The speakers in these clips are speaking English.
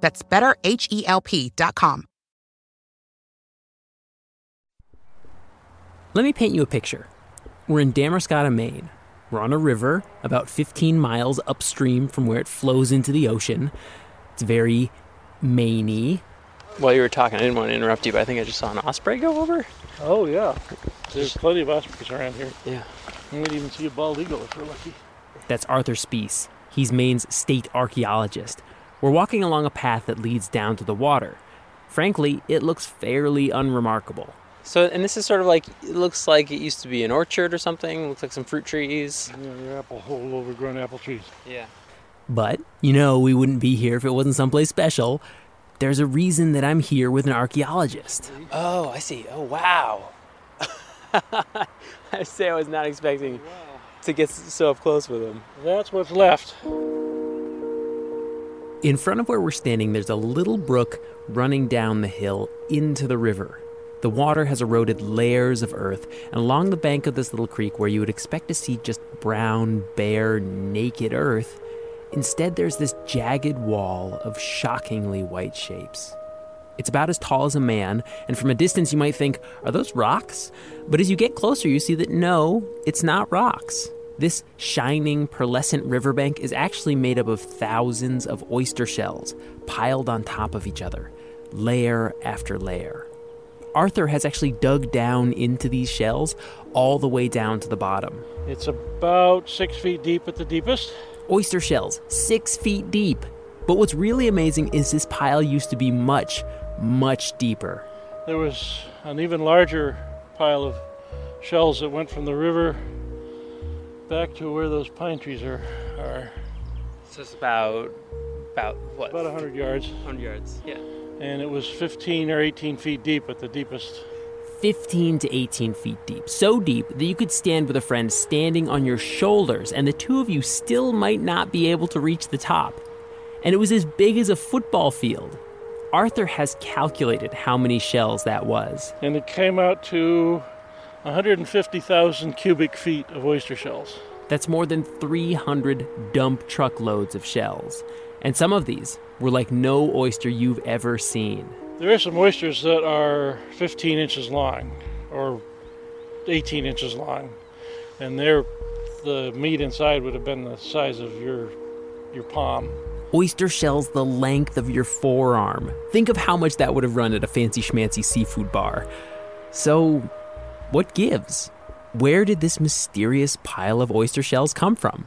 That's betterhelp.com. Let me paint you a picture. We're in Damariscotta, Maine. We're on a river about 15 miles upstream from where it flows into the ocean. It's very Mainey. While you were talking, I didn't want to interrupt you, but I think I just saw an osprey go over. Oh yeah, there's plenty of ospreys around here. Yeah. You might even see a bald eagle if we're lucky. That's Arthur Spiess. He's Maine's state archaeologist. We're walking along a path that leads down to the water. Frankly, it looks fairly unremarkable. So, and this is sort of like it looks like it used to be an orchard or something. looks like some fruit trees. Yeah, your apple whole overgrown apple trees. Yeah. But, you know, we wouldn't be here if it wasn't someplace special. There's a reason that I'm here with an archaeologist. Oh, I see. Oh, wow. I say I was not expecting to get so up close with him. That's what's left. In front of where we're standing, there's a little brook running down the hill into the river. The water has eroded layers of earth, and along the bank of this little creek, where you would expect to see just brown, bare, naked earth, instead there's this jagged wall of shockingly white shapes. It's about as tall as a man, and from a distance you might think, are those rocks? But as you get closer, you see that no, it's not rocks. This shining, pearlescent riverbank is actually made up of thousands of oyster shells piled on top of each other, layer after layer. Arthur has actually dug down into these shells all the way down to the bottom. It's about six feet deep at the deepest. Oyster shells, six feet deep. But what's really amazing is this pile used to be much, much deeper. There was an even larger pile of shells that went from the river back to where those pine trees are. are So it's about about what? about 100 yards. 100 yards. Yeah. And it was 15 or 18 feet deep at the deepest. 15 to 18 feet deep. So deep that you could stand with a friend standing on your shoulders, and the two of you still might not be able to reach the top. And it was as big as a football field. Arthur has calculated how many shells that was. And it came out to 150,000 cubic feet of oyster shells. That's more than 300 dump truckloads of shells. And some of these were like no oyster you've ever seen. There are some oysters that are 15 inches long or 18 inches long, and they're the meat inside would have been the size of your your palm. Oyster shells the length of your forearm. Think of how much that would have run at a fancy schmancy seafood bar. So, what gives? Where did this mysterious pile of oyster shells come from?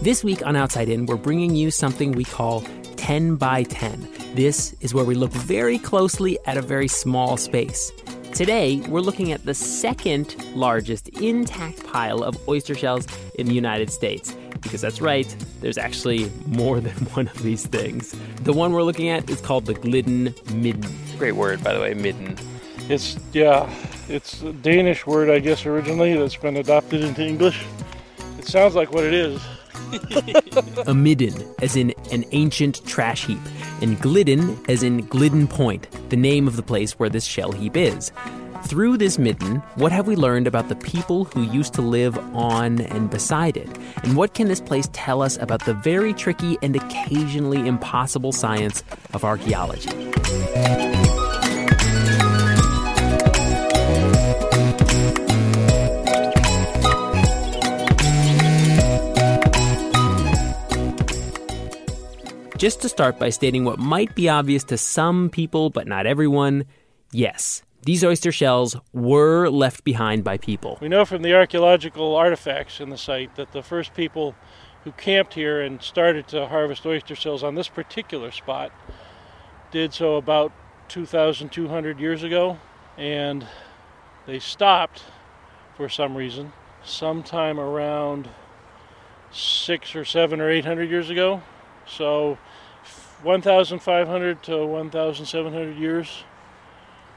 This week on Outside In, we're bringing you something we call 10 by 10. This is where we look very closely at a very small space. Today, we're looking at the second largest intact pile of oyster shells in the United States. Because that's right, there's actually more than one of these things. The one we're looking at is called the Glidden Midden. Great word, by the way, midden. It's, yeah, it's a Danish word, I guess, originally that's been adopted into English. It sounds like what it is. a midden, as in an ancient trash heap, and Glidden, as in Glidden Point, the name of the place where this shell heap is. Through this midden, what have we learned about the people who used to live on and beside it? And what can this place tell us about the very tricky and occasionally impossible science of archaeology? Just to start by stating what might be obvious to some people, but not everyone yes, these oyster shells were left behind by people. We know from the archaeological artifacts in the site that the first people who camped here and started to harvest oyster shells on this particular spot did so about 2,200 years ago, and they stopped for some reason sometime around six or seven or eight hundred years ago. So 1,500 to 1,700 years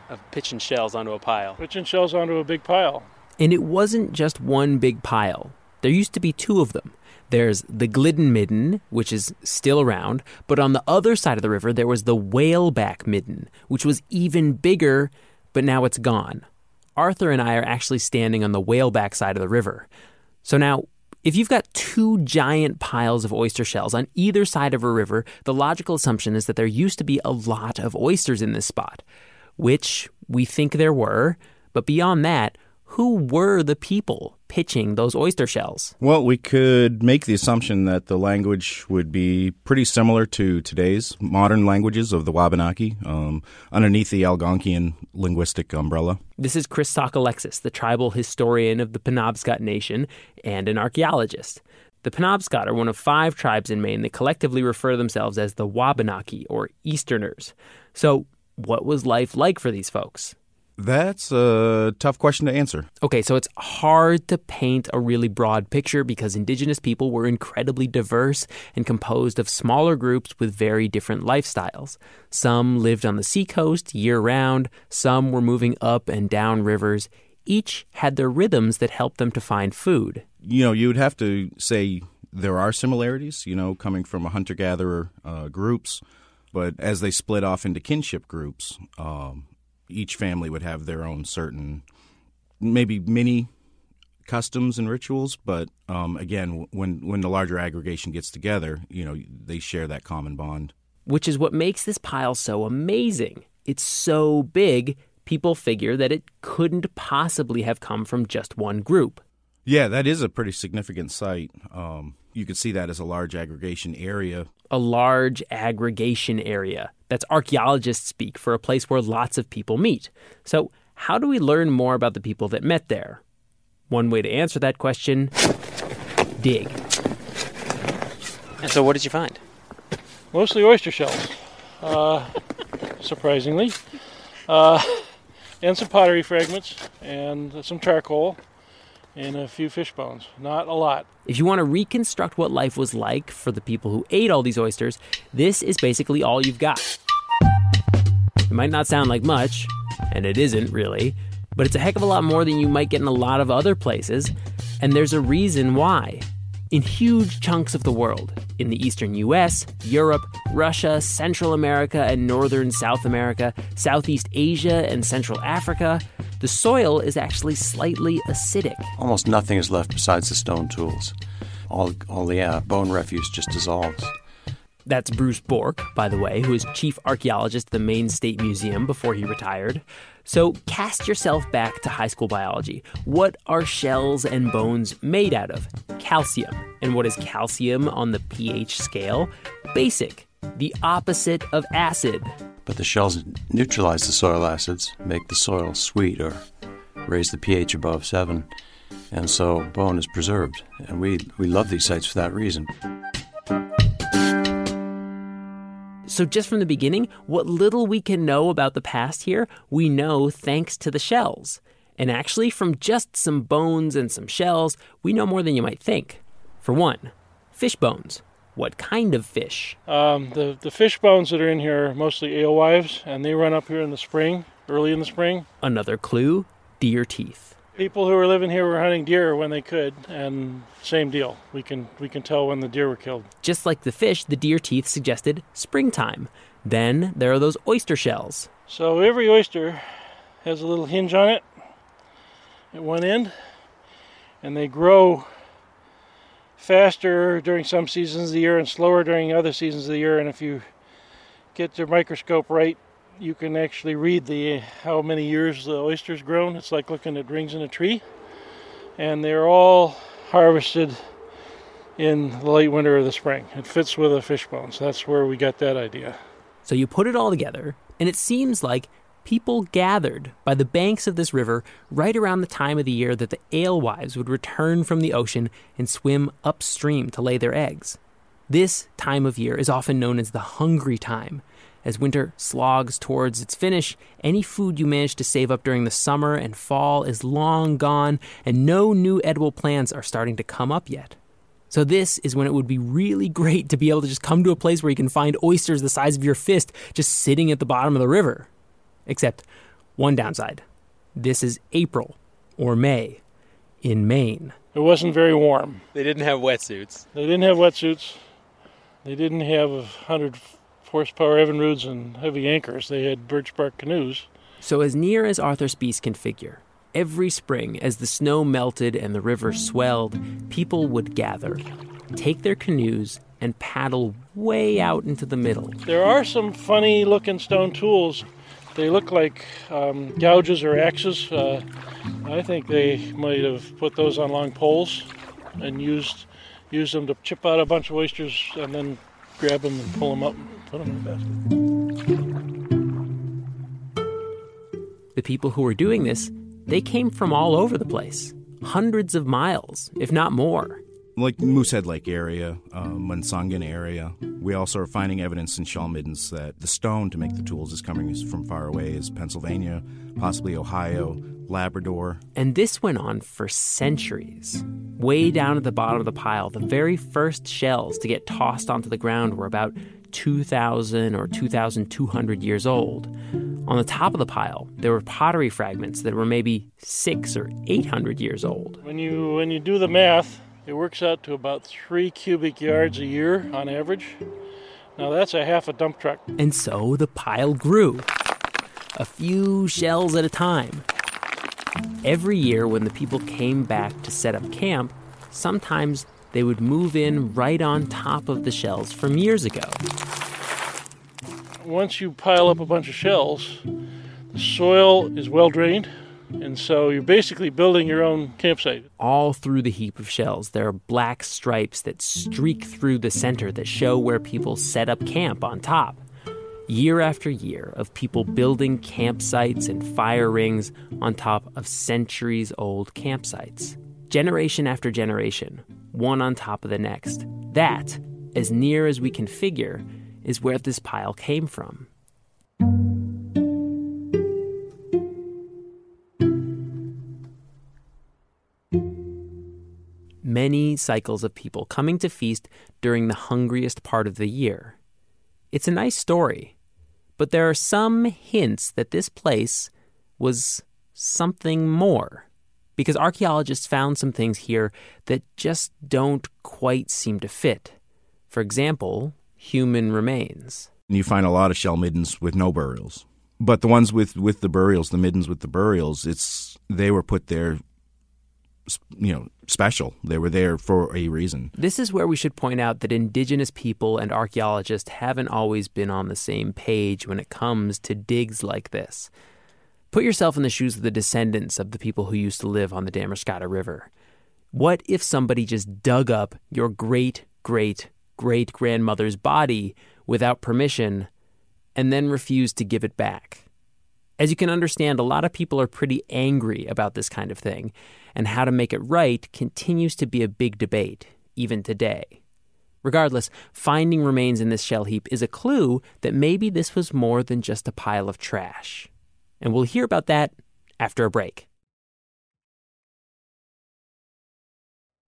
of pitching shells onto a pile. Pitching shells onto a big pile. And it wasn't just one big pile. There used to be two of them. There's the Glidden Midden, which is still around, but on the other side of the river there was the Whaleback Midden, which was even bigger, but now it's gone. Arthur and I are actually standing on the Whaleback side of the river. So now, if you've got two giant piles of oyster shells on either side of a river, the logical assumption is that there used to be a lot of oysters in this spot, which we think there were. But beyond that, who were the people pitching those oyster shells? Well, we could make the assumption that the language would be pretty similar to today's modern languages of the Wabanaki, um, underneath the Algonquian linguistic umbrella. This is Chris Sockalexis, the tribal historian of the Penobscot Nation and an archaeologist. The Penobscot are one of five tribes in Maine that collectively refer to themselves as the Wabanaki, or Easterners. So, what was life like for these folks? That's a tough question to answer. Okay, so it's hard to paint a really broad picture because indigenous people were incredibly diverse and composed of smaller groups with very different lifestyles. Some lived on the seacoast year round, some were moving up and down rivers. Each had their rhythms that helped them to find food. You know, you would have to say there are similarities, you know, coming from a hunter gatherer uh, groups, but as they split off into kinship groups, um, each family would have their own certain, maybe mini customs and rituals. But um, again, when when the larger aggregation gets together, you know, they share that common bond. Which is what makes this pile so amazing. It's so big, people figure that it couldn't possibly have come from just one group. Yeah, that is a pretty significant site. Um, you could see that as a large aggregation area. A large aggregation area. That's archaeologists speak for a place where lots of people meet. So, how do we learn more about the people that met there? One way to answer that question dig. And so, what did you find? Mostly oyster shells, uh, surprisingly, uh, and some pottery fragments, and some charcoal, and a few fish bones. Not a lot. If you want to reconstruct what life was like for the people who ate all these oysters, this is basically all you've got. It might not sound like much, and it isn't really, but it's a heck of a lot more than you might get in a lot of other places, and there's a reason why. In huge chunks of the world, in the eastern US, Europe, Russia, Central America and northern South America, Southeast Asia and Central Africa, the soil is actually slightly acidic. Almost nothing is left besides the stone tools. All, all the uh, bone refuse just dissolves. That's Bruce Bourque, by the way, who is chief archaeologist at the Maine State Museum before he retired. So cast yourself back to high school biology. What are shells and bones made out of? Calcium. And what is calcium on the pH scale? Basic, the opposite of acid. But the shells neutralize the soil acids, make the soil sweet, or raise the pH above 7. And so bone is preserved. And we, we love these sites for that reason. So, just from the beginning, what little we can know about the past here, we know thanks to the shells. And actually, from just some bones and some shells, we know more than you might think. For one, fish bones. What kind of fish? Um, the, the fish bones that are in here are mostly alewives, and they run up here in the spring, early in the spring. Another clue deer teeth. People who were living here were hunting deer when they could, and same deal. We can we can tell when the deer were killed. Just like the fish, the deer teeth suggested springtime. Then there are those oyster shells. So every oyster has a little hinge on it at one end, and they grow faster during some seasons of the year and slower during other seasons of the year. And if you get your microscope right, you can actually read the how many years the oyster's grown. It's like looking at rings in a tree. And they're all harvested in the late winter or the spring. It fits with a fish bone, so that's where we got that idea. So you put it all together, and it seems like people gathered by the banks of this river right around the time of the year that the alewives would return from the ocean and swim upstream to lay their eggs. This time of year is often known as the hungry time. As winter slogs towards its finish, any food you manage to save up during the summer and fall is long gone, and no new edible plants are starting to come up yet. So, this is when it would be really great to be able to just come to a place where you can find oysters the size of your fist just sitting at the bottom of the river. Except one downside this is April or May in Maine. It wasn't very warm. They didn't have wetsuits. They didn't have wetsuits. They didn't have 100 horsepower Evinrudes and heavy anchors. They had birch bark canoes. So, as near as Arthur Spiess can figure, every spring, as the snow melted and the river swelled, people would gather, take their canoes, and paddle way out into the middle. There are some funny looking stone tools. They look like um, gouges or axes. Uh, I think they might have put those on long poles and used used them to chip out a bunch of oysters and then grab them and pull them up and put them in the basket. The people who were doing this, they came from all over the place, hundreds of miles, if not more. Like Moosehead Lake area, uh, Munsungan area. We also are finding evidence in shell middens that the stone to make the tools is coming from far away, as Pennsylvania, possibly Ohio, Labrador. And this went on for centuries. Way down at the bottom of the pile, the very first shells to get tossed onto the ground were about 2,000 or 2,200 years old. On the top of the pile, there were pottery fragments that were maybe six or 800 years old. When you, when you do the math, it works out to about three cubic yards a year on average. Now that's a half a dump truck. And so the pile grew, a few shells at a time. Every year, when the people came back to set up camp, sometimes they would move in right on top of the shells from years ago. Once you pile up a bunch of shells, the soil is well drained, and so you're basically building your own campsite. All through the heap of shells, there are black stripes that streak through the center that show where people set up camp on top year after year of people building campsites and fire rings on top of centuries old campsites. Generation after generation, one on top of the next. That, as near as we can figure, is where this pile came from. Many cycles of people coming to feast during the hungriest part of the year. It's a nice story, but there are some hints that this place was something more. Because archaeologists found some things here that just don't quite seem to fit. For example, human remains. You find a lot of shell middens with no burials. But the ones with, with the burials, the middens with the burials, it's they were put there you know special. They were there for a reason. This is where we should point out that indigenous people and archaeologists haven't always been on the same page when it comes to digs like this. Put yourself in the shoes of the descendants of the people who used to live on the Damariscotta River. What if somebody just dug up your great great great grandmother's body without permission and then refused to give it back? As you can understand, a lot of people are pretty angry about this kind of thing, and how to make it right continues to be a big debate, even today. Regardless, finding remains in this shell heap is a clue that maybe this was more than just a pile of trash. And we'll hear about that after a break.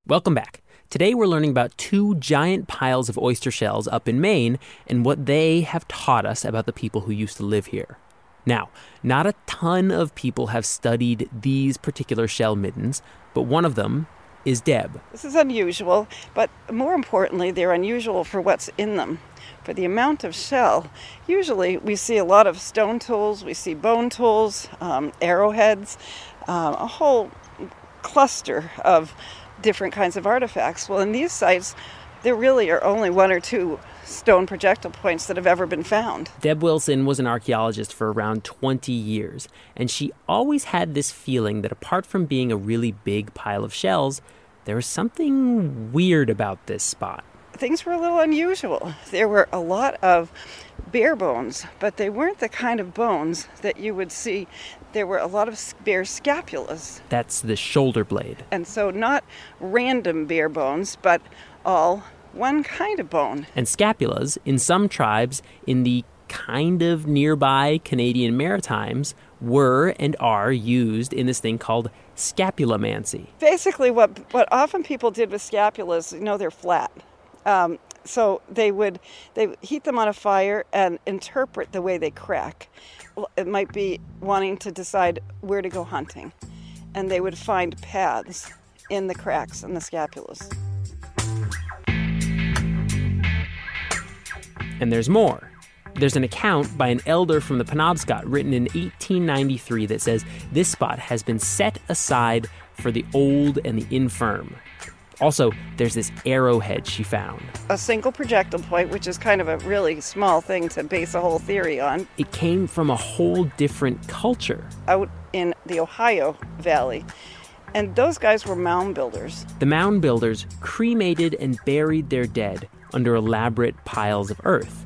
Welcome back. Today we're learning about two giant piles of oyster shells up in Maine and what they have taught us about the people who used to live here. Now, not a ton of people have studied these particular shell middens, but one of them is Deb. This is unusual, but more importantly, they're unusual for what's in them. For the amount of shell, usually we see a lot of stone tools, we see bone tools, um, arrowheads, um, a whole cluster of different kinds of artifacts. Well, in these sites, there really are only one or two stone projectile points that have ever been found. Deb Wilson was an archaeologist for around 20 years, and she always had this feeling that apart from being a really big pile of shells, there was something weird about this spot. Things were a little unusual. There were a lot of bear bones, but they weren't the kind of bones that you would see. There were a lot of bear scapulas. That's the shoulder blade. And so, not random bear bones, but all one kind of bone. And scapulas, in some tribes in the kind of nearby Canadian Maritimes, were and are used in this thing called scapulomancy. Basically, what, what often people did with scapulas, you know, they're flat. Um, so they would they heat them on a fire and interpret the way they crack. It might be wanting to decide where to go hunting, and they would find paths in the cracks in the scapulas. And there's more. There's an account by an elder from the Penobscot written in 1893 that says this spot has been set aside for the old and the infirm. Also, there's this arrowhead she found. A single projectile point, which is kind of a really small thing to base a whole theory on. It came from a whole different culture. Out in the Ohio Valley. And those guys were mound builders. The mound builders cremated and buried their dead under elaborate piles of earth.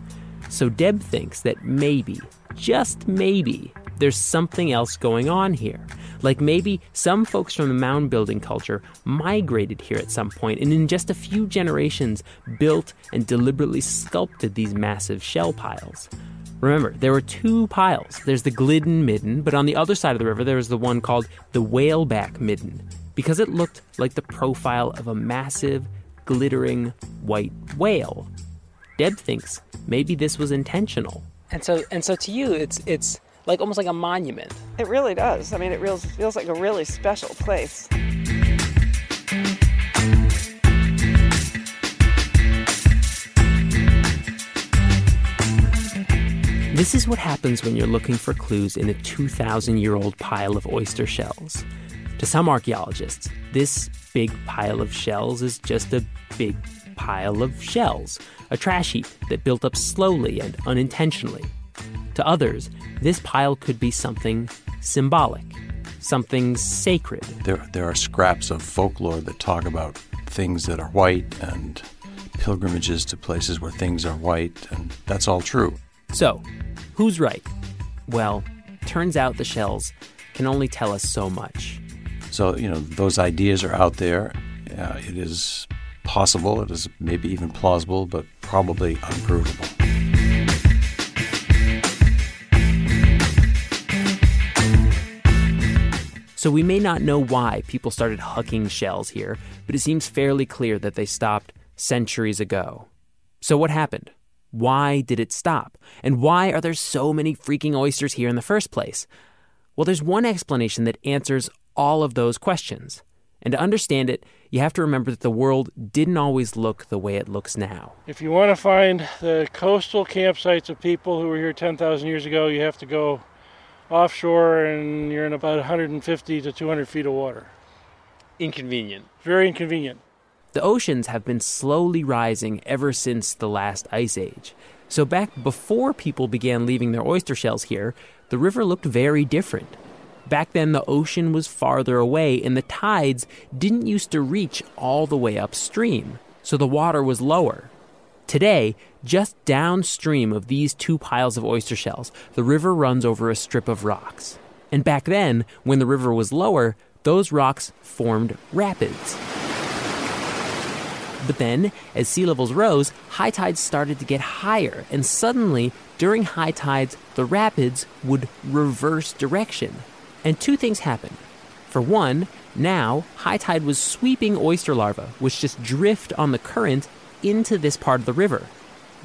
So Deb thinks that maybe, just maybe, there's something else going on here. Like maybe some folks from the mound building culture migrated here at some point and in just a few generations built and deliberately sculpted these massive shell piles. Remember, there were two piles. There's the Glidden Midden, but on the other side of the river, there was the one called the Whaleback Midden, because it looked like the profile of a massive, glittering white whale. Deb thinks maybe this was intentional. And so, and so to you, it's it's like almost like a monument. It really does. I mean, it feels feels like a really special place. This is what happens when you're looking for clues in a 2,000 year old pile of oyster shells. To some archaeologists, this big pile of shells is just a big pile of shells, a trash heap that built up slowly and unintentionally. To others, this pile could be something symbolic, something sacred. There, there are scraps of folklore that talk about things that are white and pilgrimages to places where things are white, and that's all true. So, who's right? Well, turns out the shells can only tell us so much. So, you know, those ideas are out there. Uh, it is possible, it is maybe even plausible, but probably unprovable. So we may not know why people started hucking shells here, but it seems fairly clear that they stopped centuries ago. So what happened? Why did it stop? And why are there so many freaking oysters here in the first place? Well, there's one explanation that answers all of those questions. And to understand it, you have to remember that the world didn't always look the way it looks now. If you want to find the coastal campsites of people who were here 10,000 years ago, you have to go offshore and you're in about 150 to 200 feet of water. Inconvenient. Very inconvenient. The oceans have been slowly rising ever since the last ice age. So, back before people began leaving their oyster shells here, the river looked very different. Back then, the ocean was farther away, and the tides didn't used to reach all the way upstream, so the water was lower. Today, just downstream of these two piles of oyster shells, the river runs over a strip of rocks. And back then, when the river was lower, those rocks formed rapids. But then, as sea levels rose, high tides started to get higher, and suddenly, during high tides, the rapids would reverse direction. And two things happened. For one, now high tide was sweeping oyster larvae, which just drift on the current into this part of the river.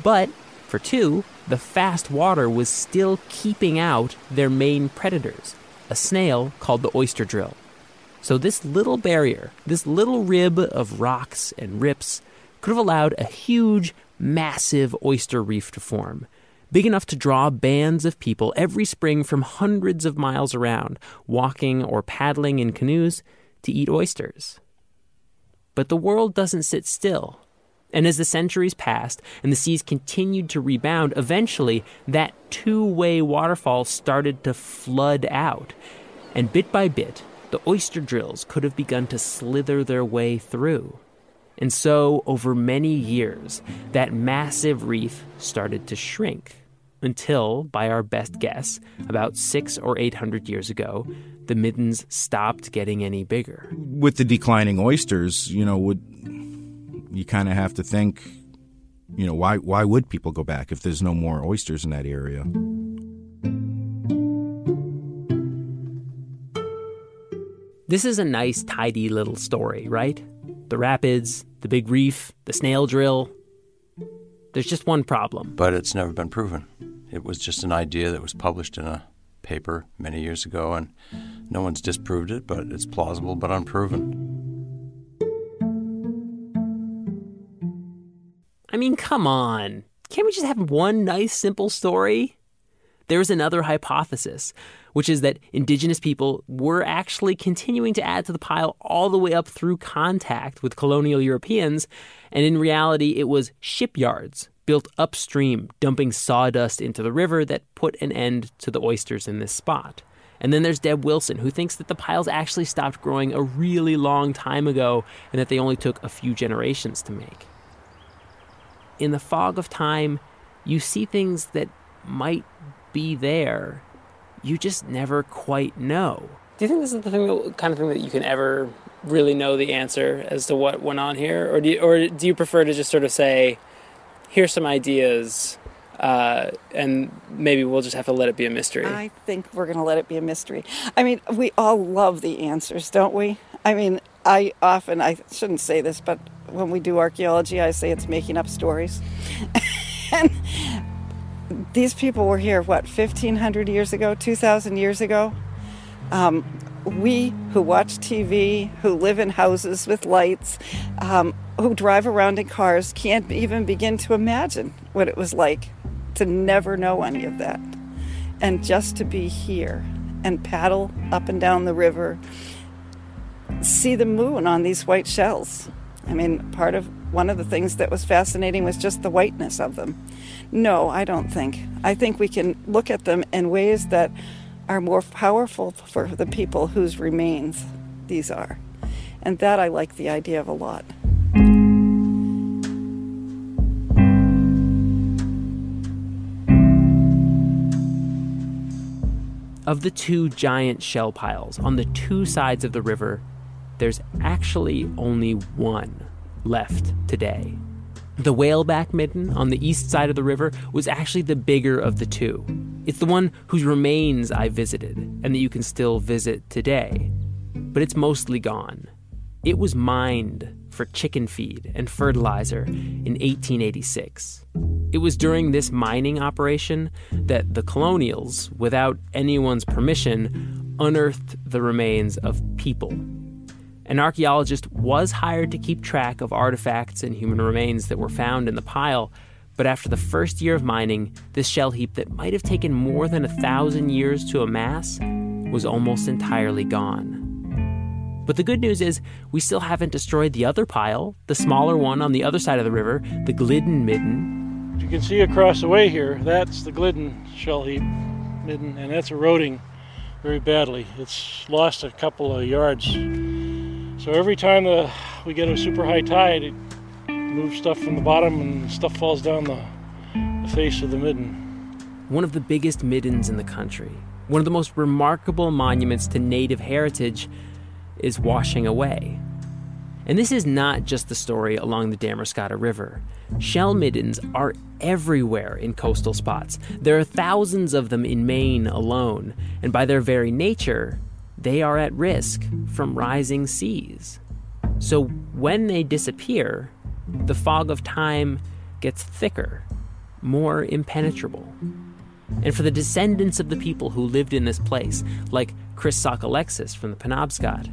But for two, the fast water was still keeping out their main predators, a snail called the oyster drill. So, this little barrier, this little rib of rocks and rips, could have allowed a huge, massive oyster reef to form, big enough to draw bands of people every spring from hundreds of miles around, walking or paddling in canoes to eat oysters. But the world doesn't sit still. And as the centuries passed and the seas continued to rebound, eventually that two way waterfall started to flood out. And bit by bit, the oyster drills could have begun to slither their way through. And so, over many years, that massive reef started to shrink until, by our best guess, about six or eight hundred years ago, the middens stopped getting any bigger. With the declining oysters, you know, would you kind of have to think, you know, why why would people go back if there's no more oysters in that area? This is a nice, tidy little story, right? The rapids, the big reef, the snail drill. There's just one problem. But it's never been proven. It was just an idea that was published in a paper many years ago, and no one's disproved it, but it's plausible but unproven. I mean, come on. Can't we just have one nice, simple story? There's another hypothesis, which is that indigenous people were actually continuing to add to the pile all the way up through contact with colonial Europeans, and in reality, it was shipyards built upstream dumping sawdust into the river that put an end to the oysters in this spot. And then there's Deb Wilson, who thinks that the piles actually stopped growing a really long time ago and that they only took a few generations to make. In the fog of time, you see things that might be there. You just never quite know. Do you think this is the thing, that, kind of thing that you can ever really know the answer as to what went on here, or do you, or do you prefer to just sort of say, "Here's some ideas," uh, and maybe we'll just have to let it be a mystery? I think we're going to let it be a mystery. I mean, we all love the answers, don't we? I mean, I often I shouldn't say this, but when we do archaeology, I say it's making up stories. and these people were here, what, 1,500 years ago, 2,000 years ago? Um, we who watch TV, who live in houses with lights, um, who drive around in cars, can't even begin to imagine what it was like to never know any of that. And just to be here and paddle up and down the river, see the moon on these white shells. I mean, part of one of the things that was fascinating was just the whiteness of them. No, I don't think. I think we can look at them in ways that are more powerful for the people whose remains these are. And that I like the idea of a lot. Of the two giant shell piles on the two sides of the river, there's actually only one left today. The whaleback midden on the east side of the river was actually the bigger of the two. It's the one whose remains I visited and that you can still visit today. But it's mostly gone. It was mined for chicken feed and fertilizer in 1886. It was during this mining operation that the colonials, without anyone's permission, unearthed the remains of people an archaeologist was hired to keep track of artifacts and human remains that were found in the pile, but after the first year of mining, this shell heap that might have taken more than a thousand years to amass was almost entirely gone. But the good news is, we still haven't destroyed the other pile, the smaller one on the other side of the river, the Glidden Midden. You can see across the way here, that's the Glidden shell heap midden, and that's eroding very badly. It's lost a couple of yards so every time the, we get a super high tide, it moves stuff from the bottom, and stuff falls down the, the face of the midden. One of the biggest middens in the country, one of the most remarkable monuments to native heritage, is washing away. And this is not just the story along the Damariscotta River. Shell middens are everywhere in coastal spots. There are thousands of them in Maine alone, and by their very nature, they are at risk from rising seas. So when they disappear, the fog of time gets thicker, more impenetrable. And for the descendants of the people who lived in this place, like Chris Sockalexis from the Penobscot,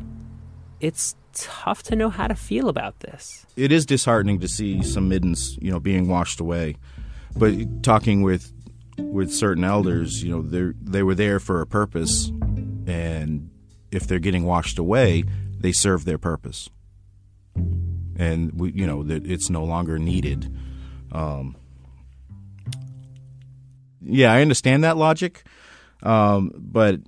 it's tough to know how to feel about this. It is disheartening to see some middens, you know, being washed away. But talking with with certain elders, you know, they they were there for a purpose, and if they're getting washed away, they serve their purpose, and we, you know, that it's no longer needed. Um, yeah, I understand that logic, um, but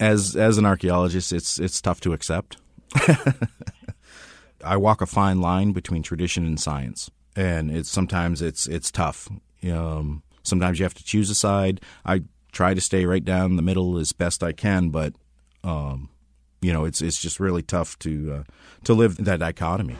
as as an archaeologist, it's it's tough to accept. I walk a fine line between tradition and science, and it's sometimes it's it's tough. Um, sometimes you have to choose a side. I try to stay right down the middle as best I can, but um, you know it's it's just really tough to uh, to live that dichotomy.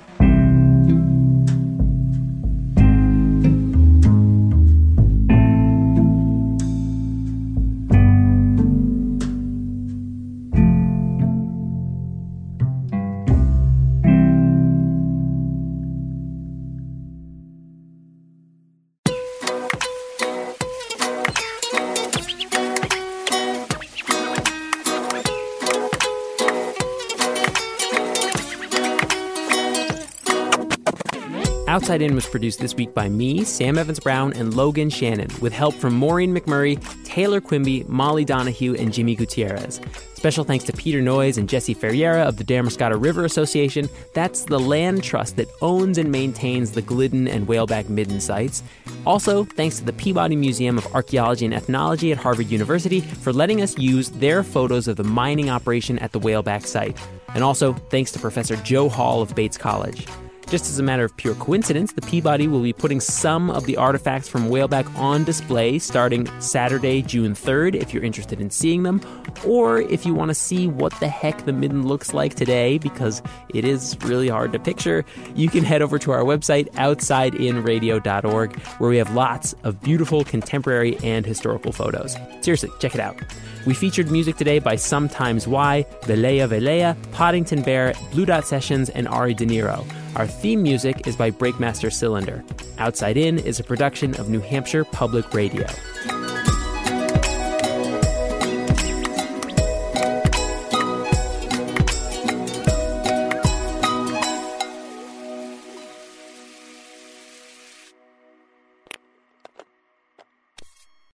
Outside In was produced this week by me, Sam Evans Brown, and Logan Shannon, with help from Maureen McMurray, Taylor Quimby, Molly Donahue, and Jimmy Gutierrez. Special thanks to Peter Noyes and Jesse Ferreira of the Damariscotta River Association. That's the land trust that owns and maintains the Glidden and Whaleback Midden sites. Also, thanks to the Peabody Museum of Archaeology and Ethnology at Harvard University for letting us use their photos of the mining operation at the Whaleback site. And also, thanks to Professor Joe Hall of Bates College. Just as a matter of pure coincidence, the Peabody will be putting some of the artifacts from Whaleback on display starting Saturday, June 3rd, if you're interested in seeing them, or if you want to see what the heck the midden looks like today, because it is really hard to picture, you can head over to our website, outsideinradio.org, where we have lots of beautiful contemporary and historical photos. Seriously, check it out. We featured music today by Sometimes Why, Velea Velea, Podington Bear, Blue Dot Sessions, and Ari De Niro. Our theme music is by Breakmaster Cylinder. Outside In is a production of New Hampshire Public Radio.